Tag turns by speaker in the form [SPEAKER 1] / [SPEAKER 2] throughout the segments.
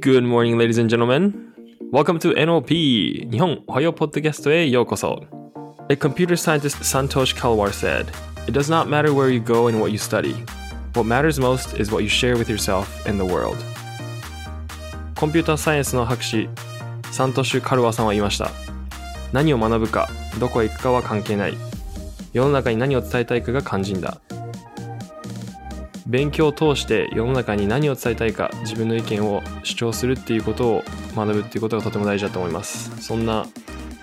[SPEAKER 1] Good morning, ladies and gentlemen. Welcome to NOP 日本おはようポッドキャストへようこそ。A computer scientist Santosh Kalwar said, It does not matter where you go and what you study. What matters most is what you share with yourself and the world. コンピューターサイエンスの博士、サントシュ・カルワさんは言いました。何を学ぶか、どこへ行くかは関係ない。世の中に何を伝えたいかが肝心だ。勉強を通して世の中に何を伝えたいか自分の意見を主張するっていうことを学ぶっていうことがとても大事だと思います。そんな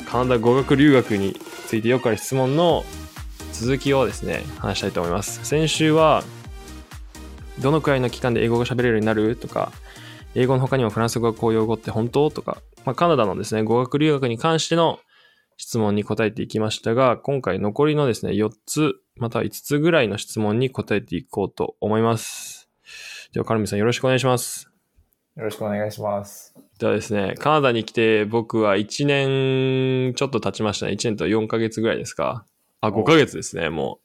[SPEAKER 1] カナダ語学留学についてよくある質問の続きをですね話したいと思います。先週はどのくらいの期間で英語が喋れるようになるとか英語の他にもフランス語が公用語って本当とか、まあ、カナダのですね語学留学に関しての質問に答えていきましたが、今回残りのですね、4つ、または5つぐらいの質問に答えていこうと思います。では、カルミさんよろしくお願いします。
[SPEAKER 2] よろしくお願いします。
[SPEAKER 1] ではですね、カナダに来て僕は1年ちょっと経ちましたね。1年と4ヶ月ぐらいですか。あ、5ヶ月ですね、も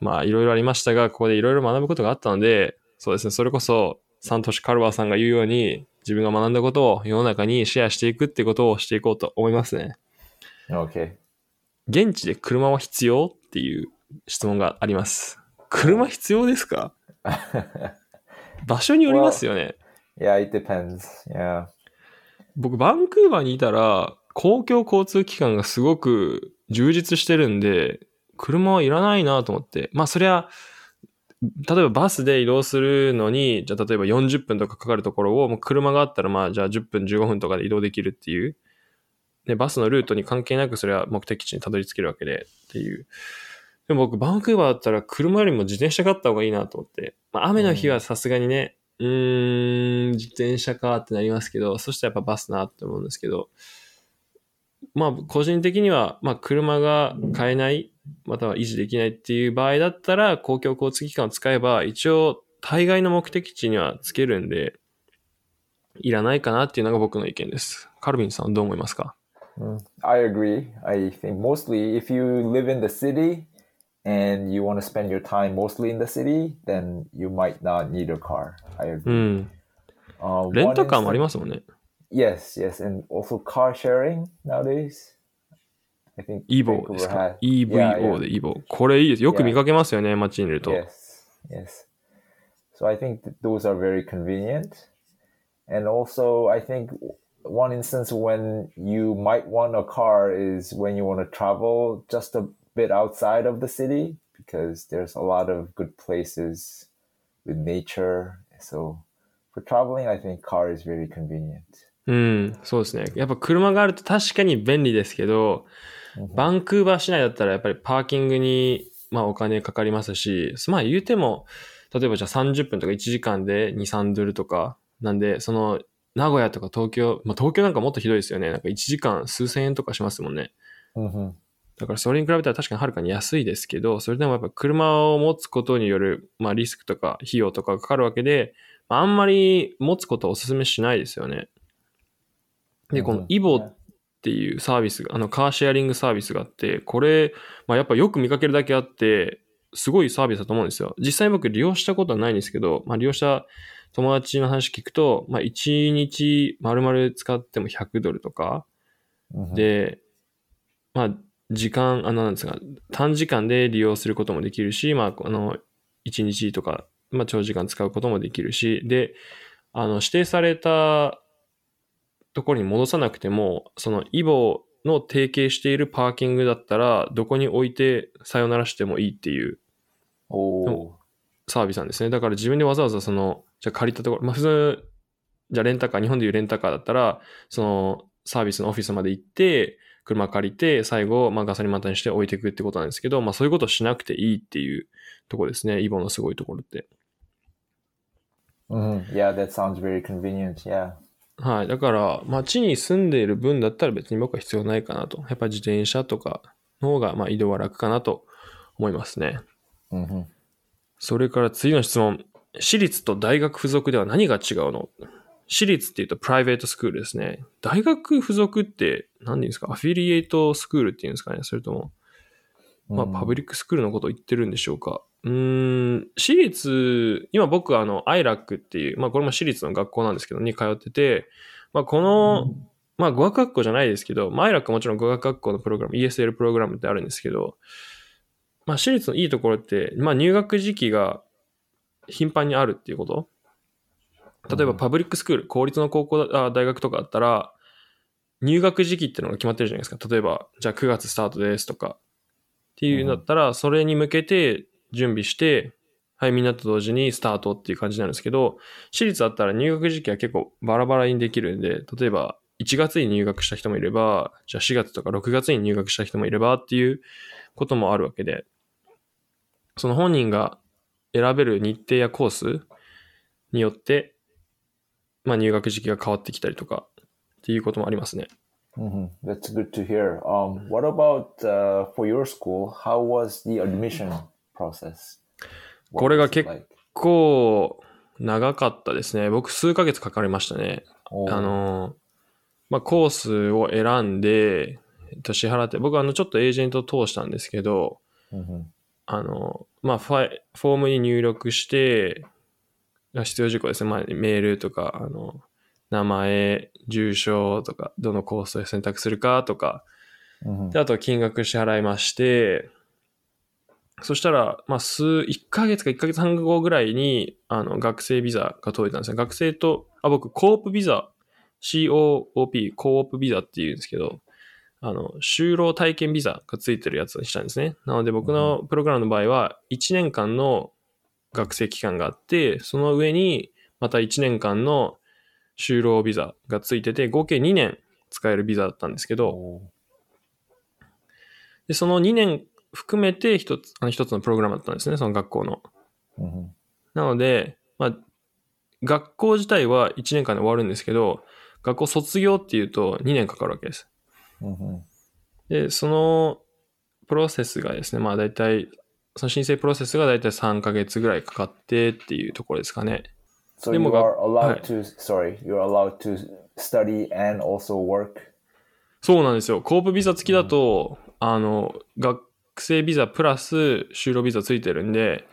[SPEAKER 1] う。まあ、いろいろありましたが、ここでいろいろ学ぶことがあったので、そうですね、それこそ、サントシ・カルバーさんが言うように、自分が学んだことを世の中にシェアしていくってことをしていこうと思いますね。
[SPEAKER 2] OK。
[SPEAKER 1] 現地で車は必要っていう質問があります。車必要ですか？場所によりますよね。
[SPEAKER 2] yeah, it depends. Yeah.
[SPEAKER 1] 僕、バンクーバーにいたら、公共交通機関がすごく充実してるんで、車はいらないなと思って。まあ、そりゃ、例えばバスで移動するのに、じゃあ例えば40分とかかかるところを、もう車があったら、まあ、じゃあ10分15分とかで移動できるっていう。で、バスのルートに関係なくそれは目的地にたどり着けるわけでっていう。でも僕、バンクーバーだったら車よりも自転車買った方がいいなと思って。まあ、雨の日はさすがにね、うーん、自転車かってなりますけど、そしたらやっぱバスなって思うんですけど、まあ、個人的には、まあ、車が買えない、または維持できないっていう場合だったら、公共交通機関を使えば、一応、大概の目的地にはつけるんで、いらないかなっていうのが僕の意見です。カルビンさんどう思いますか？
[SPEAKER 2] Mm. I agree. I think mostly if you live in the city and you want to spend your time mostly in the city, then you might not need a car. I agree. Hmm.
[SPEAKER 1] うん。
[SPEAKER 2] Uh,
[SPEAKER 1] レンタカーもありますもんね。
[SPEAKER 2] Yes, yes, and also car sharing nowadays. I think
[SPEAKER 1] EVO ですか ?EVO
[SPEAKER 2] yes. So I think those are very convenient. And also, I think one instance when you might want a car is when you want to travel just a bit outside of the city because there's a lot of good places with nature. So for traveling, I think car is very convenient.
[SPEAKER 1] うん、そうですね。やっぱ車があると確かに便利ですけど、バンクーバー市内だったらやっぱりパーキングに、まあお金かかりますし、まあ言うても、例えばじゃあ30分とか1時間で2、3ドルとか、なんで、その、名古屋とか東京、まあ東京なんかもっとひどいですよね。なんか1時間数千円とかしますもんね。
[SPEAKER 2] Mm-hmm.
[SPEAKER 1] だからそれに比べたら確かにはるかに安いですけど、それでもやっぱ車を持つことによる、まあリスクとか費用とかがかかるわけで、まああんまり持つことをお勧めしないですよね。で、このイボっていうサービスが、あのカーシェアリングサービスがあって、これ、まあやっぱよく見かけるだけあって、すごいサービスだと思うんですよ。実際僕利用したことはないんですけど、まあ利用した友達の話聞くと、まあ1日丸々使っても100ドルとか、
[SPEAKER 2] Mhm.
[SPEAKER 1] で、まあ、時間、あの、なんですか、短時間で利用することもできるし、まあ、あの、1日とか、まあ、長時間使うこともできるし、で、あの、指定されたところに戻さなくても、その、イボの提携しているパーキングだったら、どこに置いてさよならしてもいいっていう。
[SPEAKER 2] Oh,
[SPEAKER 1] サービスなんですね。だから自分でわざわざその、じゃあ借りたところ、まあ普通、じゃあレンタカー、日本でいうレンタカーだったら、そのサービスのオフィスまで行って、車借りて、最後、まあガソリンマタにして置いていくってことなんですけど、まあそういうことをしなくていいっていうところですね。イボのすごいところって。
[SPEAKER 2] Mhm. yeah, that sounds very convenient. Yeah.
[SPEAKER 1] はい。だから、街に住んでいる分だったら別に僕は必要ないかなと。やっぱり自転車とかの方が、まあ移動は楽かなと思いますね。
[SPEAKER 2] Mm-hmm.
[SPEAKER 1] それから次の質問。私立と大学付属では何が違うの？私立って言うとプライベートスクールですね。大学付属って何て言うんですか？アフィリエイトスクールっていうんですかね？それとも、まあ、パブリックスクールのことを言ってるんでしょうか？うーん、私立、今僕あの、ILAC っていう、まあこれも私立の学校なんですけど、に通ってて、まあこの、まあ語学学校じゃないですけど、まあ ILAC もちろん語学学校のプログラム、ESL プログラムってあるんですけど、まあ私立のいいところって、まあ入学時期が頻繁にあるっていうこと？例えばパブリックスクール、公立の高校だあ大学とかだったら、入学時期っていうのが決まってるじゃないですか。例えば、じゃあ9月スタートですとか。っていうんだったら、それに向けて準備して、はい、みんなと同時にスタートっていう感じなんですけど、私立だったら入学時期は結構バラバラにできるんで、例えば1月に入学した人もいれば、じゃあ4月とか6月に入学した人もいればっていうこともあるわけで、その本人が選べる日程やコースによって、まあ入学時期が変わってきたりとかっていうこともありますね。
[SPEAKER 2] hmm That's good to hear. Um, what about uh, for your school? How was the admission process?
[SPEAKER 1] これが結?構長かったですね。僕数ヶ月かかりましたね。
[SPEAKER 2] Oh,
[SPEAKER 1] あの、まあ、コースを選んで、えっと支払って、僕はあの、ちょっとエージェントを通したんですけど、
[SPEAKER 2] mhm.
[SPEAKER 1] あの、まあ、ファイフォームに入力して、あ必要事項ですね。まあ、メールとか、あの、名前、住所とか、どのコースを選択するかとか、
[SPEAKER 2] Mhm.
[SPEAKER 1] で、あと金額支払いまして、そしたら、まあ、数、1ヶ月か1ヶ月半後ぐらいに、あの、学生ビザが届いたんですね。学生と、あ、僕、コープビザ、COOP、コープビザっていうんですけど、あの、就労体験ビザがついてるやつにしたんですね。なので、僕のプログラムの場合は、1年間の学生期間があって、その上に、また1年間の就労ビザがついてて、合計2年使えるビザだったんですけど、
[SPEAKER 2] Oh.
[SPEAKER 1] で、その2年含めて一つ、あの一つのプログラムだったんですね、その学校の。
[SPEAKER 2] Mhm.
[SPEAKER 1] なので、まあ、学校自体は1年間で終わるんですけど、学校卒業っていうと2年かかるわけです。
[SPEAKER 2] Mhm.
[SPEAKER 1] で、そのプロセスがですね、まあ大体、その申請プロセスが大体3ヶ月ぐらいかかってっていうところですかね。
[SPEAKER 2] So
[SPEAKER 1] でも
[SPEAKER 2] you
[SPEAKER 1] が
[SPEAKER 2] are allowed
[SPEAKER 1] はい
[SPEAKER 2] to, sorry, you're allowed to study and also work?
[SPEAKER 1] そうなんですよ。コープビザ付きだと、あの、学生ビザプラス就労ビザついてるんで、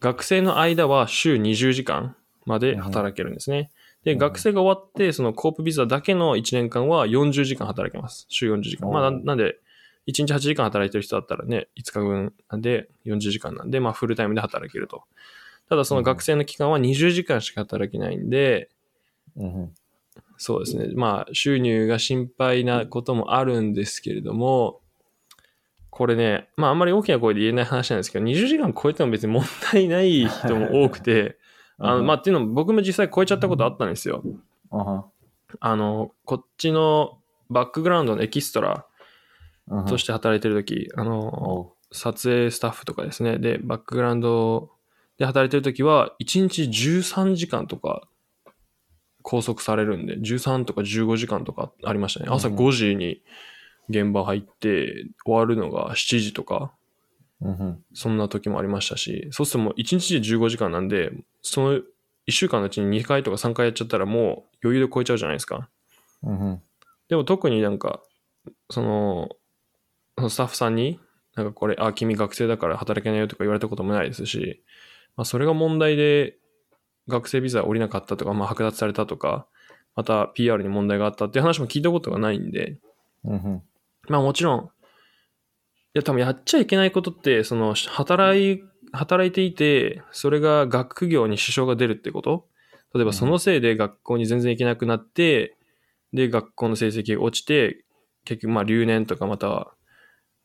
[SPEAKER 1] 学生の間は週20時間まで働けるんですね。で、学生が終わって、そのコープビザだけの1年間は40時間働けます。週40時間。まあ、なんで、1日8時間働いてる人だったらね、5日分なんで40時間なんで、まあ、フルタイムで働けると。ただ、その学生の期間は20時間しか働けないんで、
[SPEAKER 2] Mhm.
[SPEAKER 1] そうですね。まあ、収入が心配なこともあるんですけれども、これね、まあ、あんまり大きな声で言えない話なんですけど、20時間超えても別に問題ない人も多くて、あの、
[SPEAKER 2] うん
[SPEAKER 1] まあ、っていうのも僕も実際超えちゃったことあったんですよ。
[SPEAKER 2] Uh-huh.
[SPEAKER 1] あの、こっちのバックグラウンドのエキストラ
[SPEAKER 2] Uh-huh.
[SPEAKER 1] として働いてるとき、あの、
[SPEAKER 2] Oh.
[SPEAKER 1] 撮影スタッフとかですね。で、バックグラウンドで働いてるときは、1日13時間とか拘束されるんで、13とか15時間とかありましたね。朝
[SPEAKER 2] うん
[SPEAKER 1] 5時に現場入って、終わるのが7時とか、
[SPEAKER 2] Mhm.
[SPEAKER 1] そんな時もありましたし、そうするともう1日で15時間なんで、その1週間のうちに2回とか3回やっちゃったらもう余裕で超えちゃうじゃないですか。
[SPEAKER 2] Mhm.
[SPEAKER 1] でも特になんか、その、スタッフさんに、なんかこれ、あ、君学生だから働けないよとか言われたこともないですし、まあそれが問題で学生ビザ降りなかったとか、まあ剥奪されたとか、また PR に問題があったっていう話も聞いたことがないんで、
[SPEAKER 2] Mhm.
[SPEAKER 1] まあもちろん、いや多分やっちゃいけないことって、その働い、働いていて、それが学業に支障が出るってこと？例えばそのせいで学校に全然行けなくなって、で、学校の成績が落ちて、結局まあ留年とかまたは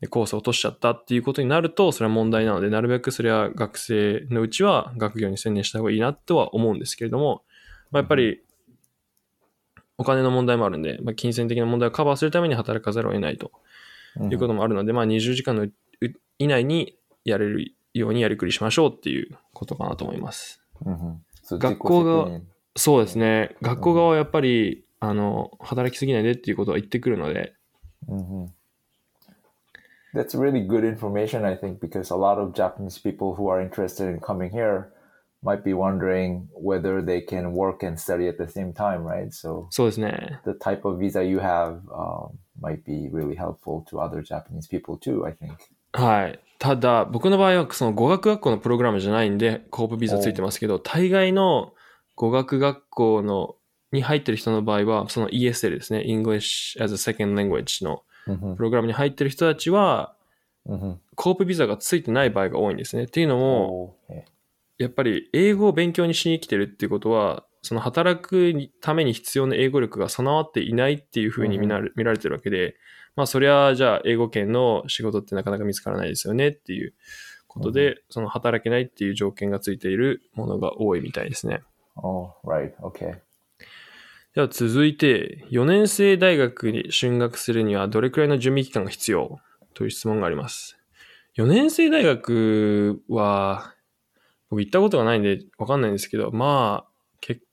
[SPEAKER 1] ねコースを落としちゃったっていうことになると、それは問題なので、なるべくそれは学生のうちは学業に専念した方がいいなとは思うんですけれども、まあ、やっぱりお金の問題もあるんで、まあ、金銭的な問題をカバーするために働かざるを得ないと。いうこともあるので、まあ20時間のう以内にやれるようにやりくりしましょうっていうことかなと思います。
[SPEAKER 2] Mhm. So
[SPEAKER 1] 学校がそうですね。学校側はやっぱり、あの、働きすぎないでっていうことは言ってくるので、
[SPEAKER 2] hmm That's really good information, I think, because a lot of Japanese people who are interested in coming here might be wondering whether they can work and study at the same time, right? So
[SPEAKER 1] そうですね。
[SPEAKER 2] the type of visa you have um, might be really helpful to other Japanese people too, I think.
[SPEAKER 1] はい。ただ、僕の場合はその語学学校のプログラムじゃないんで、コープビザついてますけど、大概の語学学校のに入ってる人の場合は、その ESL ですね、English as a Second Language の
[SPEAKER 2] うん
[SPEAKER 1] プログラムに入ってる人たちは、コープビザがついてない場合が多いんですね。っていうのも.やっぱり英語を勉強にしに来てるっていうことは、その働くために必要な英語力が備わっていないっていうふうに見なれ見られてるわけで、まあそりゃじゃあ英語圏の仕事ってなかなか見つからないですよねっていうことで、その働けないっていう条件がついているものが多いみたいですね。
[SPEAKER 2] Oh, right. Okay.
[SPEAKER 1] では続いて、4年生大学に進学するにはどれくらいの準備期間が必要という質問があります。4年生大学は、僕行ったことがないんでわかんないんですけど、まあ、結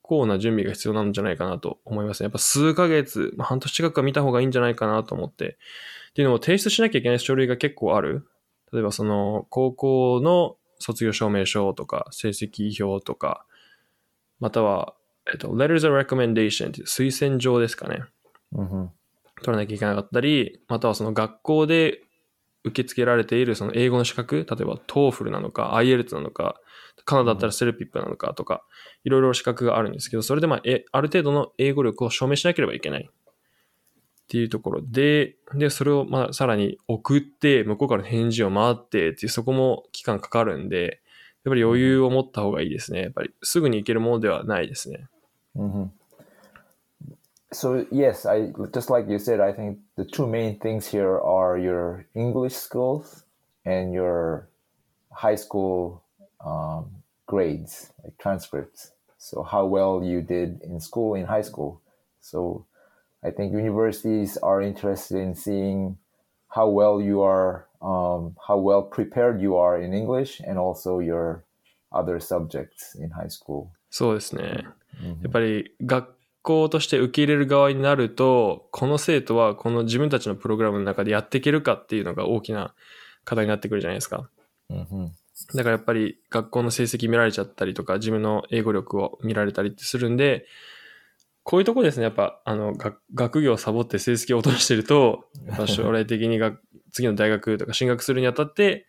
[SPEAKER 1] 構な準備が必要なんじゃないかなと思いますね。やっぱ数ヶ月、まあ、半年近くは見た方がいいんじゃないかなと思って。っていうのも提出しなきゃいけない書類が結構ある。例えばその、高校の卒業証明書とか、成績表とか、または、えっと、letters of recommendation っていう推薦状ですかね。
[SPEAKER 2] hmm
[SPEAKER 1] 取らなきゃいけなかったり、またはその学校で受け付けられているその英語の資格、例えば TOEFL なのか IELTS なのか、カナダだったらセルピップなのかとか、いろいろ資格があるんですけど、それでまあ、えある程度の英語力を証明しなければいけない。っていうところで、で、それをまあさらに送って、向こうから返事を待ってっていう、そこも期間かかるんで、やっぱり余裕を持った方がいいですね。やっぱりすぐに行けるものではないですね。
[SPEAKER 2] hmm So yes, I just like you said. I think the two main things here are your English skills and your high school um, grades, like transcripts. So how well you did in school in high school. So I think universities are interested in seeing how well you are, um, how well prepared you are in English and also your other subjects in high school.
[SPEAKER 1] そうですね。
[SPEAKER 2] Mhm.
[SPEAKER 1] やっぱり学 校として受け入れる側になると、この生徒はこの自分たちのプログラムの中でやっていけるかっていうのが大きな課題になってくるじゃないですか。
[SPEAKER 2] Mhm.
[SPEAKER 1] だからやっぱり学校の成績見られちゃったりとか、自分の英語力を見られたりってするんで、こういうとこですね、やっぱ、あの、学学業をサボって成績を落としてると、将来的にが次の大学とか進学するにあたって、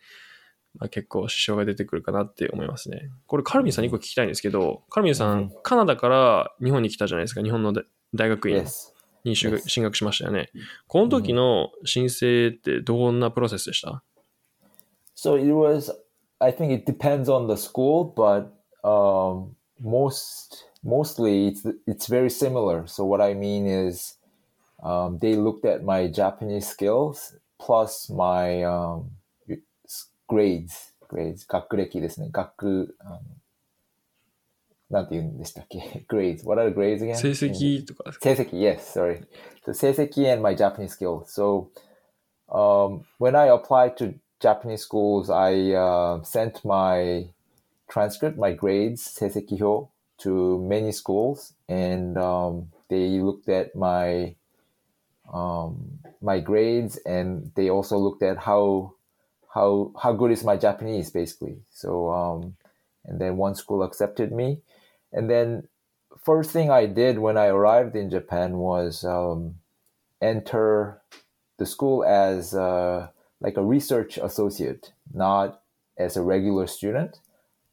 [SPEAKER 1] まあ、結構支障が出てくるかなって思いますね。これ、カルミンさんに一個聞きたいんですけど、カルミンさ
[SPEAKER 2] うん
[SPEAKER 1] ん、カナダから日本に来たじゃないですか、日本の大大学院.に進学
[SPEAKER 2] Yes.
[SPEAKER 1] 進学しましたよね。この時の申請ってどんなプロセスでした
[SPEAKER 2] So it was. I think it depends on the school, but um, most mostly it's it's very similar. So what I mean is, um, they looked at my Japanese skills plus my um, grades. Grades. 学歴ですね。学、あのなんて言うんでしたっけ ?grades. What are the grades again?
[SPEAKER 1] 成績とか。
[SPEAKER 2] 成績 yes, sorry. So 成績 and my Japanese skills. So um, when I applied to Japanese schools, I uh, sent my transcript, my grades, 成績表 to many schools, and um, they looked at my um, my grades, and they also looked at how how how good is my Japanese, basically. So um, and then one school accepted me, and then first thing I did when I arrived in Japan was um, enter the school as uh, like a research associate, not as a regular student.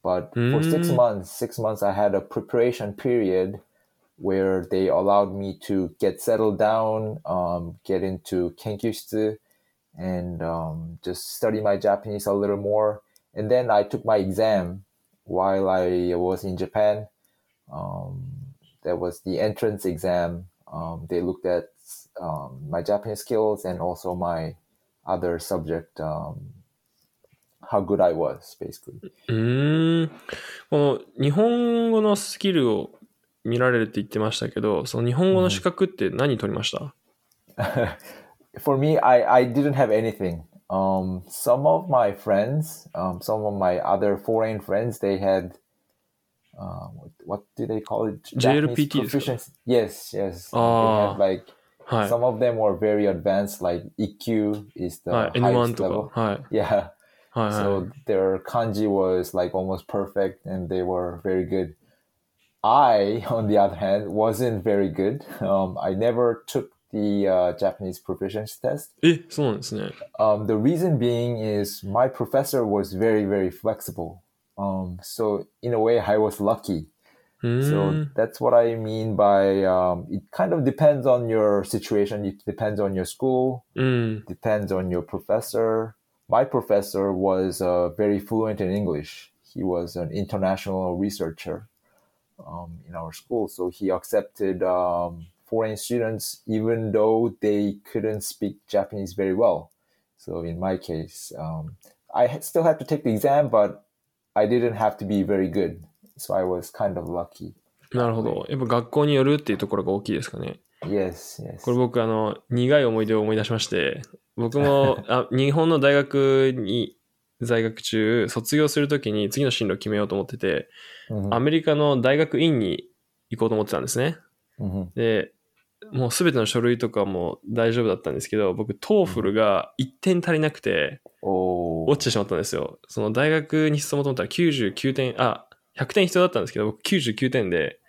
[SPEAKER 2] But for six
[SPEAKER 1] Mm.
[SPEAKER 2] months, six months, I had a preparation period where they allowed me to get settled down, um, get into kenkyushitsu, and um, just study my Japanese a little more. And then I took my exam while I was in Japan. Um, that was the entrance exam. Um, they looked at um, my Japanese skills and also my other subject, um, how good I was, basically.
[SPEAKER 1] うーん。この日本語のスキルを見られるって言ってましたけど、その日本語の資格って何取りました、
[SPEAKER 2] For me, I, I didn't have anything. Um, some of my friends, um, some of my other foreign friends, they had, uh, what, what do they call it?
[SPEAKER 1] JLPT ですか
[SPEAKER 2] proficiency. Yes, yes. They
[SPEAKER 1] Ah.
[SPEAKER 2] had like
[SPEAKER 1] はい。
[SPEAKER 2] some of them were very advanced, like EQ is the
[SPEAKER 1] はい。
[SPEAKER 2] highest
[SPEAKER 1] N1 と
[SPEAKER 2] level.
[SPEAKER 1] か。はい。
[SPEAKER 2] Yeah.
[SPEAKER 1] はい、はい。
[SPEAKER 2] So their kanji was like almost perfect and they were very good. I, on the other hand, wasn't very good. Um, I never took the uh, Japanese proficiency test.
[SPEAKER 1] Eh,
[SPEAKER 2] um, the reason being is my professor was very, very flexible. Um, so in a way, I was lucky. So
[SPEAKER 1] hmm.
[SPEAKER 2] that's what I mean by um, it kind of depends on your situation. It depends on your school,
[SPEAKER 1] mm.
[SPEAKER 2] depends on your professor. My professor was uh, very fluent in English. He was an international researcher um, in our school, so he accepted um, foreign students even though they couldn't speak Japanese very well. So in my case, um, I still had to take the exam, but I didn't have to be very good. So I was kind of lucky.
[SPEAKER 1] なるほど。やっぱ学校によるっていうところが大きいですかね。
[SPEAKER 2] Yes, yes.
[SPEAKER 1] これ僕、あの、苦い思い出を思い出しまして、僕もあ日本の大学に在学中、卒業するときに次の進路を決めようと思ってて、
[SPEAKER 2] Mhm,
[SPEAKER 1] アメリカの大学院に行こうと思ってたんですね。
[SPEAKER 2] mhm.
[SPEAKER 1] で、もうすべての書類とかも大丈夫だったんですけど、僕、 TOEFL が1点足りなくて、
[SPEAKER 2] Oh,
[SPEAKER 1] 落ちてしまったんですよ。その大学に進もうと思ったら99点、あ、100点必要だったんですけど、僕99点で、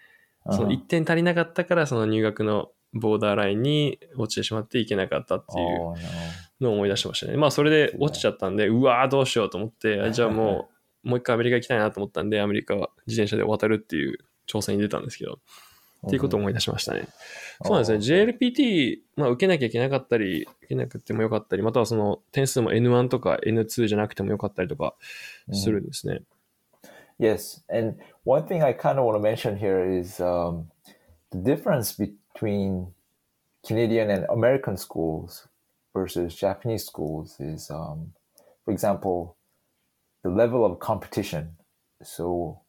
[SPEAKER 1] その
[SPEAKER 2] uh-huh.
[SPEAKER 1] 1点足りなかったから、その入学のボーダーラインに落ちてしまっていけなかったっていう
[SPEAKER 2] Oh.
[SPEAKER 1] のを思い出してましたね。まあ、それで落ちちゃったんで、うわーどうしようと思って、あじゃあもう、もう一回アメリカ行きたいなと思ったんで、アメリカは自転車で渡るっていう挑戦に出たんですけど、っていうことを思い出しましたね。そうなんですね。JLPT、まあ、受けなきゃいけなかったり、受けなくてもよかったり、またはその点数も N1 とか N2 じゃなくてもよかったりとかするんですね。
[SPEAKER 2] Yes, and one thing I kind of want to mention here is um, the difference between Canadian and American schools versus Japanese schools is, um, for example, the level of competition. So,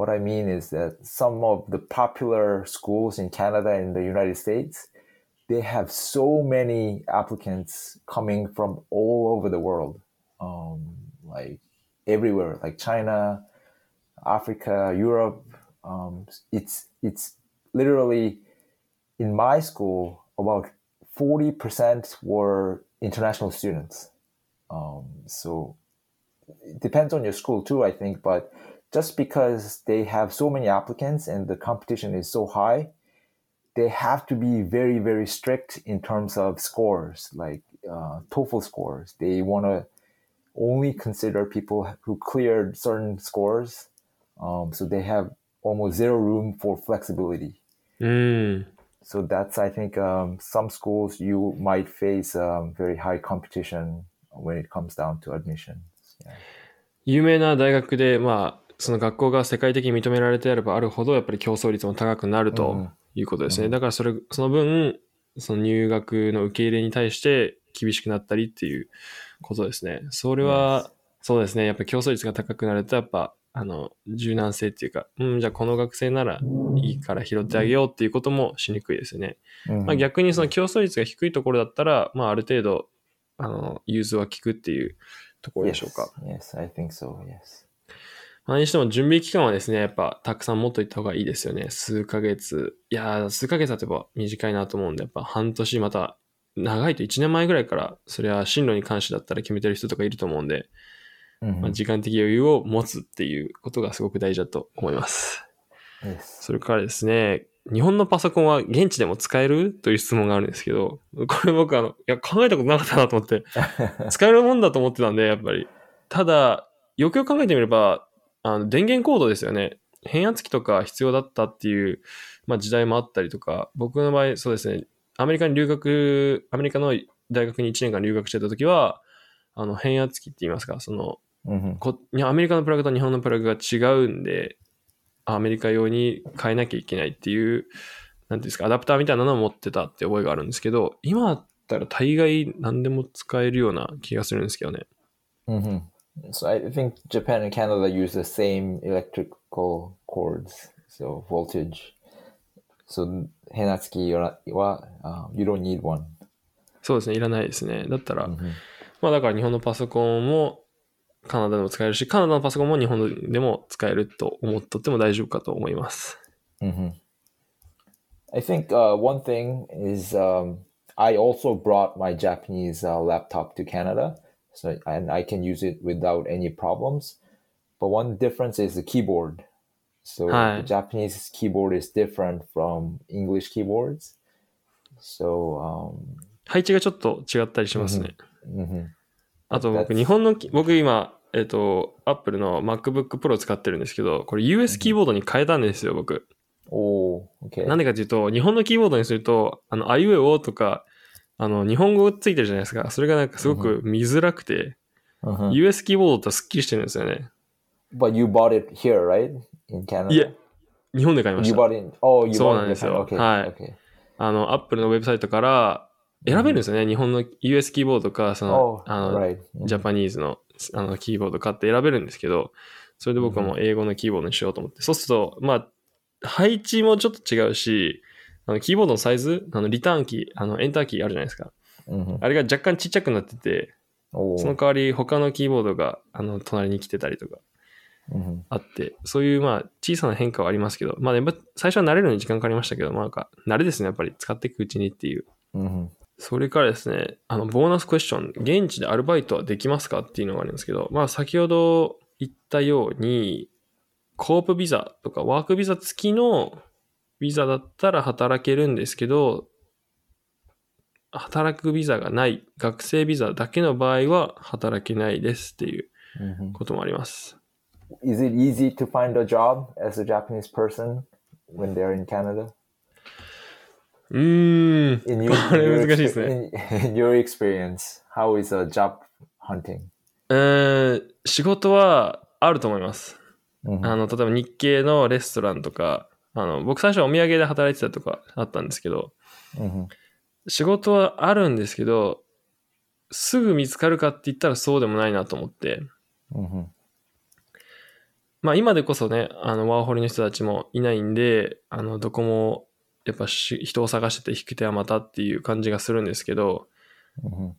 [SPEAKER 2] what I mean is that some of the popular schools in Canada and the United States, they have so many applicants coming from all over the world, um, like everywhere, like China, Africa, Europe. Um, it's it's literally in my school about forty percent were international students. Um, so it depends on your school too, I think. But just because they have so many applicants and the competition is so high, they have to be very very strict in terms of scores, like uh, TOEFL scores. They want to only consider people who cleared certain scores um, so they have almost zero room for flexibility.
[SPEAKER 1] うん。
[SPEAKER 2] So that's, I think, um, some schools you might face um, very high competition when it comes down to admissions. Yeah.
[SPEAKER 1] 有名な大学で、まあ、 その学校が世界的に認められてあればあるほど、やっぱり競争率も高くなるということですね。だからそれ、その分、その入学の受け入れに対して厳しくなったりっていうことですね。それは、そうですね。やっぱ競争率が高くなると、やっぱ、あの、柔軟性っていうか、うん、じゃあこの学生ならいいから拾ってあげようっていうこともしにくいですよね。
[SPEAKER 2] Mhm.
[SPEAKER 1] まあ、逆にその競争率が低いところだったら、まあ、ある程度、あの、融通は効くっていうところでしょうか。
[SPEAKER 2] Yes, I think so. Yes.
[SPEAKER 1] まあにしても準備期間はですね、やっぱたくさん持っといた方がいいですよね。数ヶ月。いやー、数ヶ月だとやっぱ短いなと思うんで、やっぱ半年また、長いと1年前ぐらいから、それは進路に関してだったら決めてる人とかいると思うんで、
[SPEAKER 2] Mhm.
[SPEAKER 1] まあ、時間的余裕を持つっていうことがすごく大事だと思います。それからですね、日本のパソコンは現地でも使えるという質問があるんですけど、これ僕あの、いや考えたことなかったなと思って、使えるもんだと思ってたんで、やっぱり。ただ、よくよく考えてみれば、あの電源コードですよね。変圧器とか必要だったっていう、まあ、時代もあったりとか、僕の場合、そうですね、アメリカに留学、アメリカの大学に1年間留学してた時は、あの変圧器って言いますか、その、
[SPEAKER 2] Mhm.
[SPEAKER 1] こいやアメリカのプラグと日本のプラグが違うんで、アメリカ用に変えなきゃいけないっていう、なんていうんですか、アダプターみたいなのを持ってたって覚えがあるんですけど、今だったら大概何でも使えるような気がするんですけどね。
[SPEAKER 2] Mhm. So I think Japan and Canada use the same electrical cords, so voltage. So Henatsuki wa, uh, you don't need one.
[SPEAKER 1] そうですね、いらないですね。だったら、
[SPEAKER 2] Mhm.
[SPEAKER 1] まあだから日本のパソコンもカナダでも使えるし、カナダのパソコンも日本でも使えると思っとっても大丈夫かと思います。
[SPEAKER 2] hmm I think uh, one thing is um, I also brought my Japanese uh, laptop to Canada, so and I can use it without any problems. But one difference is the keyboard. So the Japanese keyboard is different from English keyboards. So, um,
[SPEAKER 1] 配置がちょっと違ったりしますね。
[SPEAKER 2] mhm.
[SPEAKER 1] あと僕、日本のき、僕今、えっと、Apple の MacBook Pro 使ってるんですけど、これ US キーボードに変えたんですよ、僕。
[SPEAKER 2] oh, okay.
[SPEAKER 1] なんでかっていうと、日本のキーボードにすると、あの、あいうえおとか、あの、日本語ついてるじゃないですか。それがなんかすごく見づらくて、
[SPEAKER 2] Mhm.
[SPEAKER 1] US キーボードとスッキリしてるんですよね。
[SPEAKER 2] But you bought it here, right? In Canada?
[SPEAKER 1] いえ、日本で買いまし
[SPEAKER 2] You
[SPEAKER 1] た。
[SPEAKER 2] bought it. Oh, you
[SPEAKER 1] そう
[SPEAKER 2] bought
[SPEAKER 1] なん
[SPEAKER 2] it
[SPEAKER 1] ですよ.
[SPEAKER 2] Okay.
[SPEAKER 1] はい
[SPEAKER 2] Okay.
[SPEAKER 1] あの、Apple のウェブサイトから選べるんですよね。日本の US キーボードか、その
[SPEAKER 2] Oh,、
[SPEAKER 1] あの、
[SPEAKER 2] right.
[SPEAKER 1] ジャパニーズのあのキーボード買って選べるんですけど、それで僕はもう英語のキーボードにしようと思って。そうすると、まあ、配置もちょっと違うし、あのキーボードのサイズ、あのリターンキー、あのエンターキーあるじゃないですか。
[SPEAKER 2] Mhm.
[SPEAKER 1] あれが若干ちっちゃくなってて、
[SPEAKER 2] Oh.
[SPEAKER 1] その代わり他のキーボードがあの隣に来てたりとか
[SPEAKER 2] Mhm.
[SPEAKER 1] あって、そういうまあ小さな変化はありますけど、まあ最初は慣れるのに時間かかりましたけど、まあなんか慣れですね、やっぱり使っていくうちにっていう。
[SPEAKER 2] Mhm.
[SPEAKER 1] それからですね、あの、ボーナスクエスチョン、現地でアルバイトはできますかっていうのがあるんですけど、まあ先ほど言ったように、コープビザとかワークビザ付きのビザだったら働けるんですけど、働くビザがない、学生ビザだけの場合は働けないですっていうこともあります。
[SPEAKER 2] Is it easy to find a job as a Japanese person when they're in Canada?
[SPEAKER 1] うん。これ難しいですね。
[SPEAKER 2] Your experience, how is a job hunting?
[SPEAKER 1] うん仕事はあると思います。あの例えば日系のレストランとか、あの、僕最初はお土産で働いてたとかあったんですけど、
[SPEAKER 2] Mhm.
[SPEAKER 1] 仕事はあるんですけど、すぐ見つかるかって言ったらそうでもないなと思って、
[SPEAKER 2] Mhm.
[SPEAKER 1] まあ今でこそね、あの、ワーホリの人たちもいないんで、あの、どこもやっぱし人を探してて引く手はまたっていう感じがするんですけど、
[SPEAKER 2] Mhm.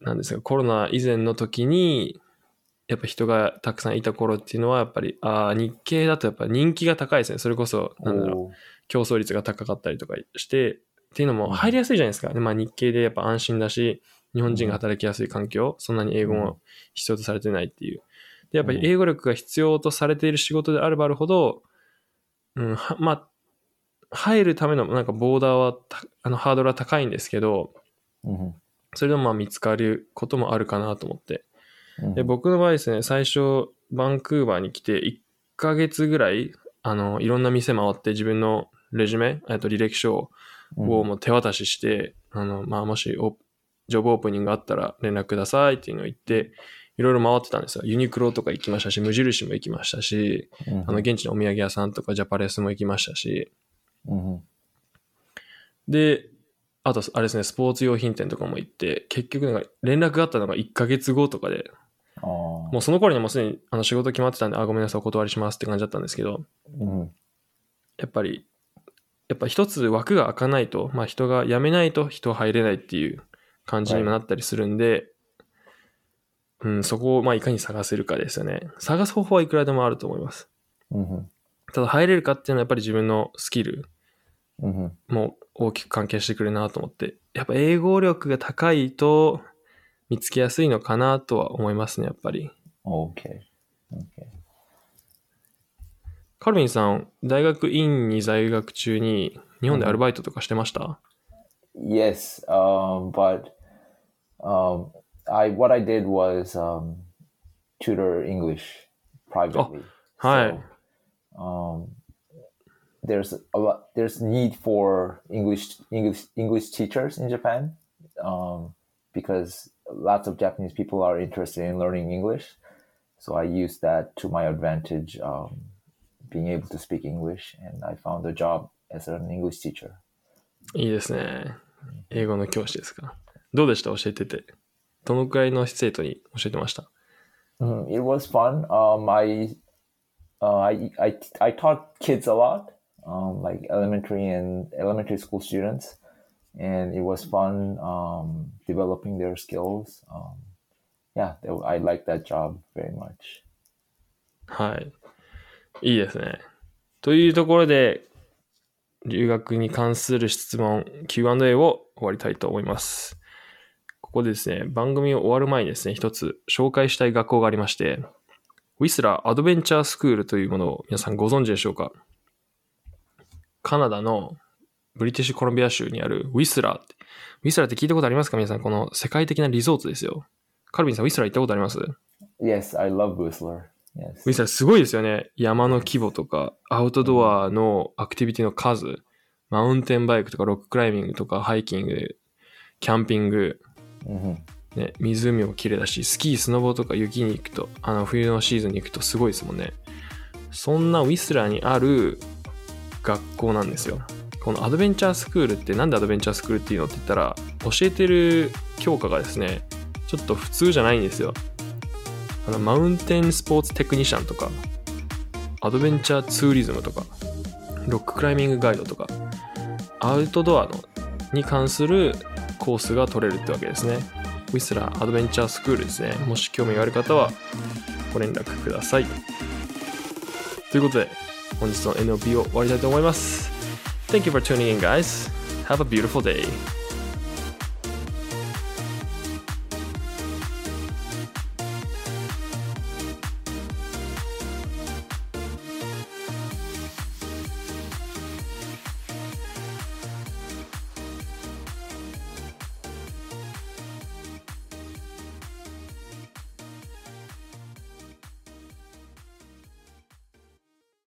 [SPEAKER 1] なんですが、コロナ以前の時に、やっぱ人がたくさんいた頃っていうのは、やっぱり、ああ、日系だとやっぱ人気が高いですね。それこそ、なんだろう、
[SPEAKER 2] Oh.
[SPEAKER 1] 競争率が高かったりとかして、っていうのも入りやすいじゃないですか。でまあ、日系でやっぱ安心だし、日本人が働きやすい環境、そんなに英語も必要とされてないっていう。で、やっぱり英語力が必要とされている仕事であればあるほど、うん、はまあ、入るためのなんかボーダーはた、あの、ハードルは高いんですけど、
[SPEAKER 2] Mhm.
[SPEAKER 1] それでもまあ見つかることもあるかなと思って。で、
[SPEAKER 2] Mhm.
[SPEAKER 1] 僕の場合ですね、最初、バンクーバーに来て、1ヶ月ぐらい、あの、いろんな店回って自分のレジュメ、えっと、履歴書をもう手渡しして、あの、まあ、もしオ、ジョブオープニングがあったら連絡くださいっていうのを言って、いろいろ回ってたんですよ。ユニクロとか行きましたし、無印も行きましたし、
[SPEAKER 2] Mhm.
[SPEAKER 1] あの、現地のお土産屋さんとかジャパレスも行きましたし、
[SPEAKER 2] Mhm.
[SPEAKER 1] で、あと、あれですね、スポーツ用品店とかも行って、結局なんか連絡があったのが1ヶ月後とかで、
[SPEAKER 2] Oh.
[SPEAKER 1] もうその頃にはもうすでにあの仕事決まってたんで、あ、ごめんなさい、お断りしますって感じだったんですけど、
[SPEAKER 2] Mhm.
[SPEAKER 1] やっぱり、やっぱ一つ枠が開かないと、まあ人が辞めないと人入れないっていう感じにもなったりするんで、うん、そこをまあいかに探せるかですよね。探す方法はいくらでもあると思います。
[SPEAKER 2] Mhm.
[SPEAKER 1] ただ入れるかっていうのはやっぱり自分のスキル
[SPEAKER 2] Mhm.
[SPEAKER 1] も大きく関係してくるなと思って、やっぱ英語力が高いと見つけやすいのかなとは思いますね、やっぱり。
[SPEAKER 2] Okay. Okay.
[SPEAKER 1] カルビンさん、大学院に在学中に日本でアルバイトとかしてました、
[SPEAKER 2] Yes, um, but um, I what I did was um, tutor English privately.
[SPEAKER 1] はい。
[SPEAKER 2] So, um, there's a lot. There's need for English English English teachers in Japan um, because lots of Japanese people are interested in learning English. So I used that to my advantage, um, being able to speak English, and I found a job as an English teacher.
[SPEAKER 1] いいですね。英語の教師ですか。どうでした教えてて。どのくらいの生徒に教えてました
[SPEAKER 2] Mhm, It was fun. Um, I, uh, I, I, I taught kids a lot, um, like elementary and elementary school students, And it was fun um, developing their skills. Um, yeah, they- I like that job very much.
[SPEAKER 1] はい。いいですね。というところで、留学に関する質問 Q&A を終わりたいと思います。ここでですね、番組を終わる前にですね、一つ紹介したい学校がありまして、ウィスラーアドベンチャースクールというものを皆さんご存知でしょうか？カナダのブリティッシュコロンビア州にあるウィスラーって。ウィスラーって聞いたことありますか？皆さん、この世界的なリゾートですよ。カルビンさん、ウィスラー行ったことあります？ウ
[SPEAKER 2] Yes, I love Whistler. Yes.
[SPEAKER 1] ィスラーすごいですよね。山の規模とか、アウトドアのアクティビティの数、マウンテンバイクとか、ロッククライミングとか、ハイキング、キャンピング、
[SPEAKER 2] hmm
[SPEAKER 1] ね、湖も綺麗だし、スキー、スノボとか雪に行くと、あの冬のシーズンに行くとすごいですもんね。そんなウィスラーにある学校なんですよ。このアドベンチャースクールってなんでアドベンチャースクールっていうのって言ったら、教えてる教科がですね、ちょっと普通じゃないんですよ。あの、マウンテンスポーツテクニシャンとか、アドベンチャーツーリズムとか、ロッククライミングガイドとか、アウトドアのに関するコースが取れるってわけですね。ウィスラーアドベンチャースクールですね。もし興味がある方はご連絡ください。ということで、本日の NOP を終わりたいと思います。Thank you for tuning in, guys. Have a beautiful day.